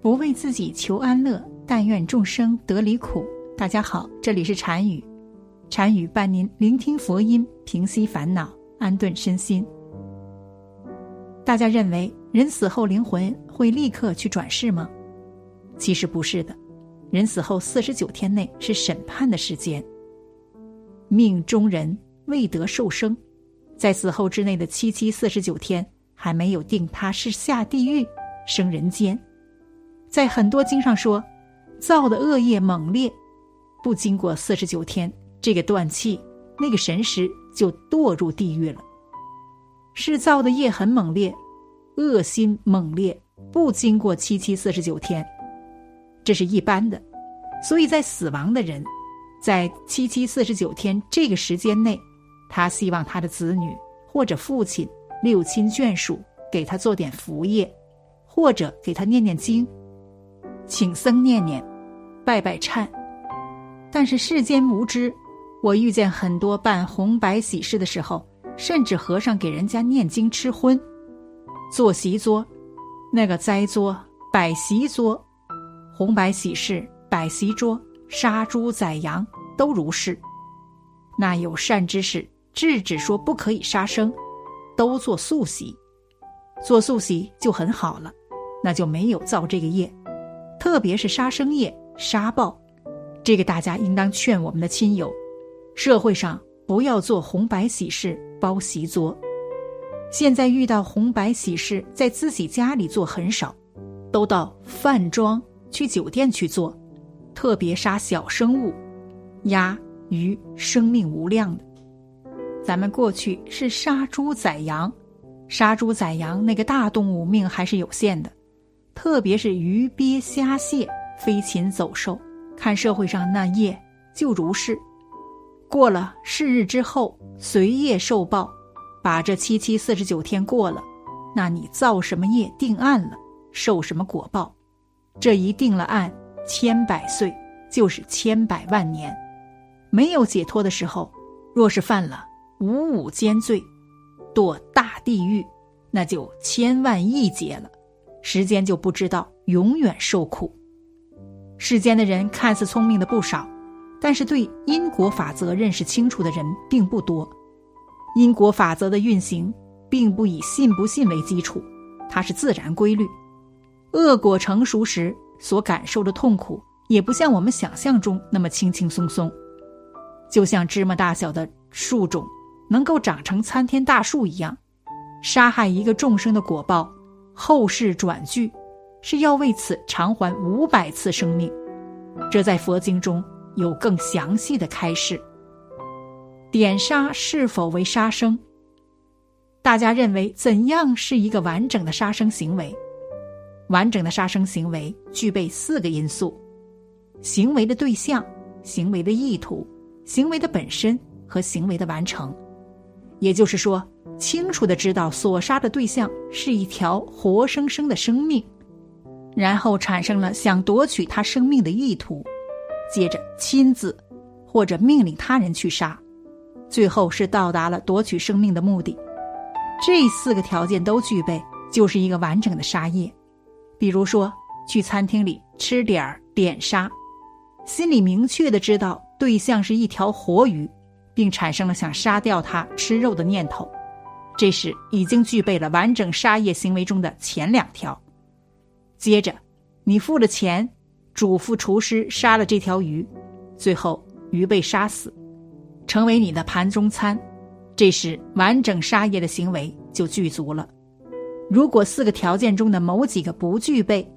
不为自己求安乐，但愿众生得离苦。大家好，这里是禅语，禅语伴您聆听佛音，平息烦恼，安顿身心。大家认为人死后灵魂会立刻去转世吗？其实不是的，人死后四十九天内是审判的时间。命中人未得受生，在死后之内的七七四十九天，还没有定他是下地狱。生人间，在很多经上说，造的恶业猛烈，不经过四十九天，这个断气，那个神识就堕入地狱了。是造的业很猛烈，恶心猛烈，不经过七七四十九天，这是一般的。所以在死亡的人，在七七四十九天这个时间内，他希望他的子女或者父亲、六亲眷属给他做点福业。或者给他念念经，请僧念念，拜拜忏。但是世间无知，我遇见很多办红白喜事的时候，甚至和尚给人家念经吃荤，坐席桌，那个斋桌、摆席桌，红白喜事摆席桌，杀猪宰羊都如是。那有善知识制止说不可以杀生，都做素席，做素席就很好了。那就没有造这个业，特别是杀生业、杀报，这个大家应当劝我们的亲友，社会上不要做红白喜事、包席桌。现在遇到红白喜事，在自己家里做很少，都到饭庄去酒店去做，特别杀小生物，鸭、鱼，生命无量的。咱们过去是杀猪宰羊，杀猪宰羊那个大动物命还是有限的。特别是鱼鳖虾蟹飞禽走兽，看社会上那业就如是。过了是日之后，随业受报，把这七七四十九天过了，那你造什么业定案了，受什么果报？这一定了案，千百岁就是千百万年，没有解脱的时候，若是犯了五五间罪，堕大地狱，那就千万亿劫了。时间就不知道，永远受苦。世间的人看似聪明的不少，但是对因果法则认识清楚的人并不多。因果法则的运行，并不以信不信为基础，它是自然规律。恶果成熟时所感受的痛苦，也不像我们想象中那么轻轻松松。就像芝麻大小的树种能够长成参天大树一样，杀害一个众生的果报。后世转句，是要为此偿还五百次生命，这在佛经中有更详细的开示。点杀是否为杀生？大家认为怎样是一个完整的杀生行为？完整的杀生行为具备四个因素：行为的对象、行为的意图、行为的本身和行为的完成。也就是说。清楚的知道所杀的对象是一条活生生的生命，然后产生了想夺取他生命的意图，接着亲自或者命令他人去杀，最后是到达了夺取生命的目的。这四个条件都具备，就是一个完整的杀业。比如说，去餐厅里吃点儿点杀，心里明确的知道对象是一条活鱼，并产生了想杀掉它吃肉的念头。这时已经具备了完整杀业行为中的前两条。接着，你付了钱，嘱咐厨师杀了这条鱼，最后鱼被杀死，成为你的盘中餐。这时，完整杀业的行为就具足了。如果四个条件中的某几个不具备，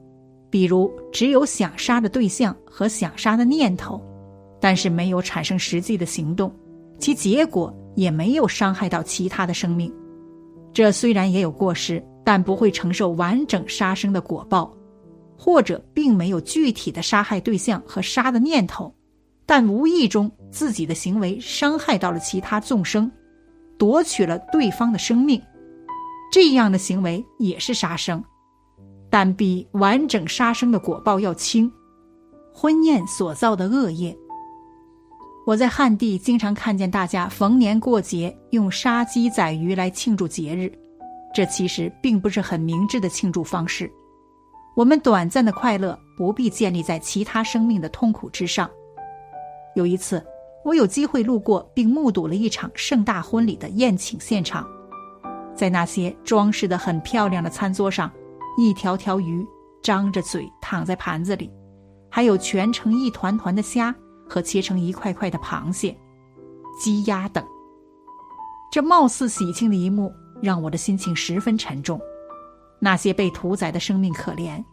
比如只有想杀的对象和想杀的念头，但是没有产生实际的行动，其结果也没有伤害到其他的生命。这虽然也有过失，但不会承受完整杀生的果报，或者并没有具体的杀害对象和杀的念头，但无意中自己的行为伤害到了其他众生，夺取了对方的生命，这样的行为也是杀生，但比完整杀生的果报要轻。婚宴所造的恶业。我在汉地经常看见大家逢年过节用杀鸡宰鱼来庆祝节日，这其实并不是很明智的庆祝方式。我们短暂的快乐不必建立在其他生命的痛苦之上。有一次，我有机会路过并目睹了一场盛大婚礼的宴请现场，在那些装饰的很漂亮的餐桌上，一条条鱼张着嘴躺在盘子里，还有蜷成一团团的虾和切成一块块的螃蟹、鸡鸭等。这貌似喜庆的一幕让我的心情十分沉重。那些被屠宰的生命可怜，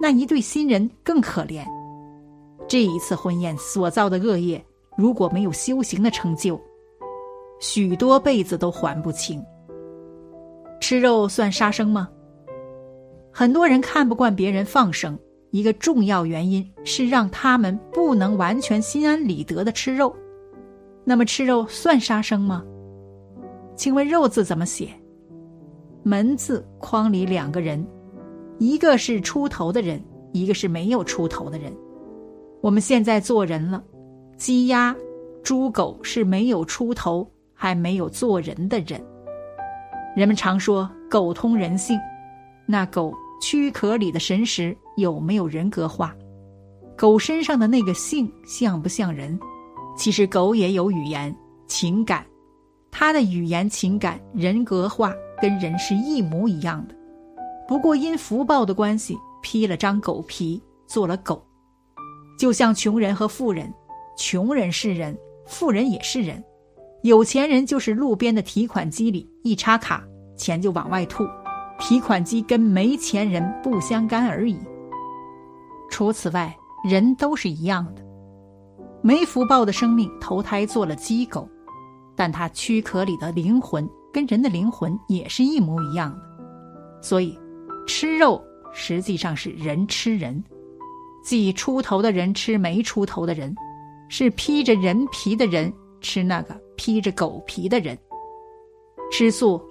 那一对新人更可怜。这一次婚宴所造的恶业，如果没有修行的成就，许多辈子都还不清。吃肉算杀生吗？很多人看不惯别人放生，一个重要原因是让他们不能完全心安理得的吃肉。那么吃肉算杀生吗？请问“肉”字怎么写？门字框里两个人，一个是出头的人，一个是没有出头的人。我们现在做人了，鸡鸭、猪狗是没有出头还没有做人的人。人们常说狗通人性，那狗躯壳里的神识有没有人格化？狗身上的那个性像不像人？其实狗也有语言、情感，它的语言、情感人格化。跟人是一模一样的，不过因福报的关系，披了张狗皮做了狗，就像穷人和富人，穷人是人，富人也是人，有钱人就是路边的提款机里一插卡，钱就往外吐，提款机跟没钱人不相干而已。除此外，人都是一样的，没福报的生命投胎做了鸡狗，但他躯壳里的灵魂。跟人的灵魂也是一模一样的，所以吃肉实际上是人吃人，即出头的人吃没出头的人，是披着人皮的人吃那个披着狗皮的人。吃素，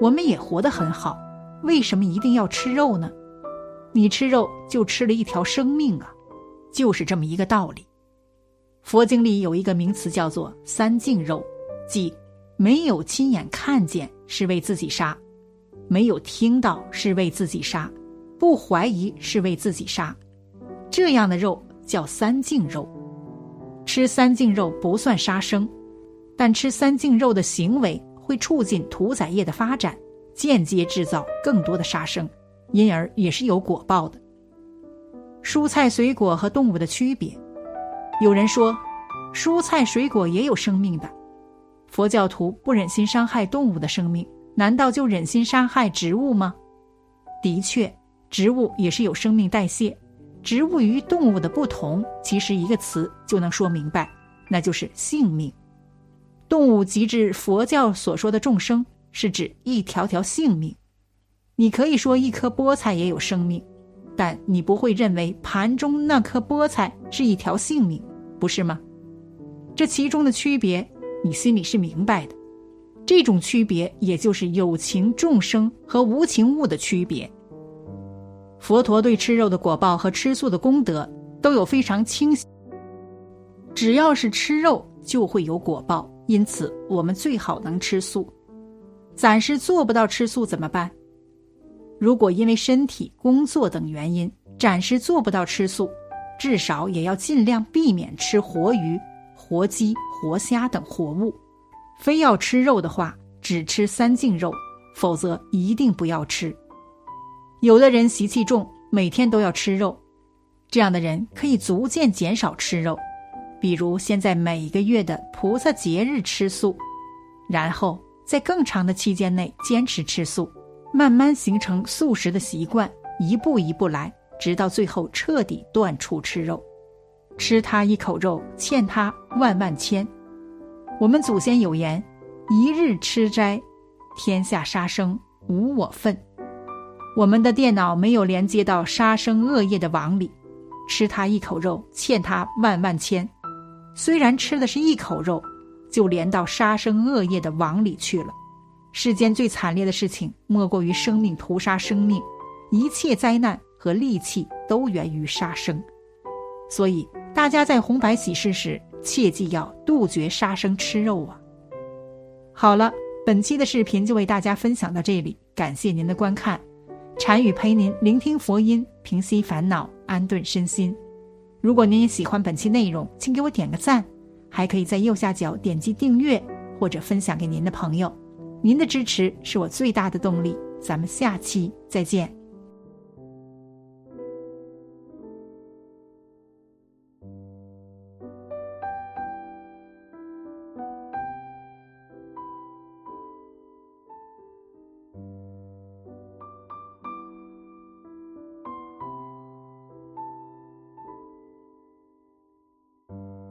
我们也活得很好，为什么一定要吃肉呢？你吃肉就吃了一条生命啊，就是这么一个道理。佛经里有一个名词叫做三净肉，即。没有亲眼看见是为自己杀，没有听到是为自己杀，不怀疑是为自己杀，这样的肉叫三净肉。吃三净肉不算杀生，但吃三净肉的行为会促进屠宰业的发展，间接制造更多的杀生，因而也是有果报的。蔬菜水果和动物的区别，有人说，蔬菜水果也有生命的。佛教徒不忍心伤害动物的生命，难道就忍心伤害植物吗？的确，植物也是有生命代谢。植物与动物的不同，其实一个词就能说明白，那就是性命。动物即指佛教所说的众生，是指一条条性命。你可以说一颗菠菜也有生命，但你不会认为盘中那颗菠菜是一条性命，不是吗？这其中的区别。你心里是明白的，这种区别也就是有情众生和无情物的区别。佛陀对吃肉的果报和吃素的功德都有非常清晰。只要是吃肉，就会有果报，因此我们最好能吃素。暂时做不到吃素怎么办？如果因为身体、工作等原因暂时做不到吃素，至少也要尽量避免吃活鱼。活鸡、活虾等活物，非要吃肉的话，只吃三净肉，否则一定不要吃。有的人习气重，每天都要吃肉，这样的人可以逐渐减少吃肉，比如先在每个月的菩萨节日吃素，然后在更长的期间内坚持吃素，慢慢形成素食的习惯，一步一步来，直到最后彻底断除吃肉。吃他一口肉，欠他万万千。我们祖先有言：“一日吃斋，天下杀生无我份。”我们的电脑没有连接到杀生恶业的网里，吃他一口肉，欠他万万千。虽然吃的是一口肉，就连到杀生恶业的网里去了。世间最惨烈的事情莫过于生命屠杀生命一切灾难和戾气都源于杀生。所以大家在红白喜事时切记要杜绝杀生吃肉啊。好了本期的视频就为大家分享到这里感谢您的观看。禅语陪您聆听佛音平息烦恼安顿身心。如果您也喜欢本期内容请给我点个赞还可以在右下角点击订阅或者分享给您的朋友。您的支持是我最大的动力咱们下期再见。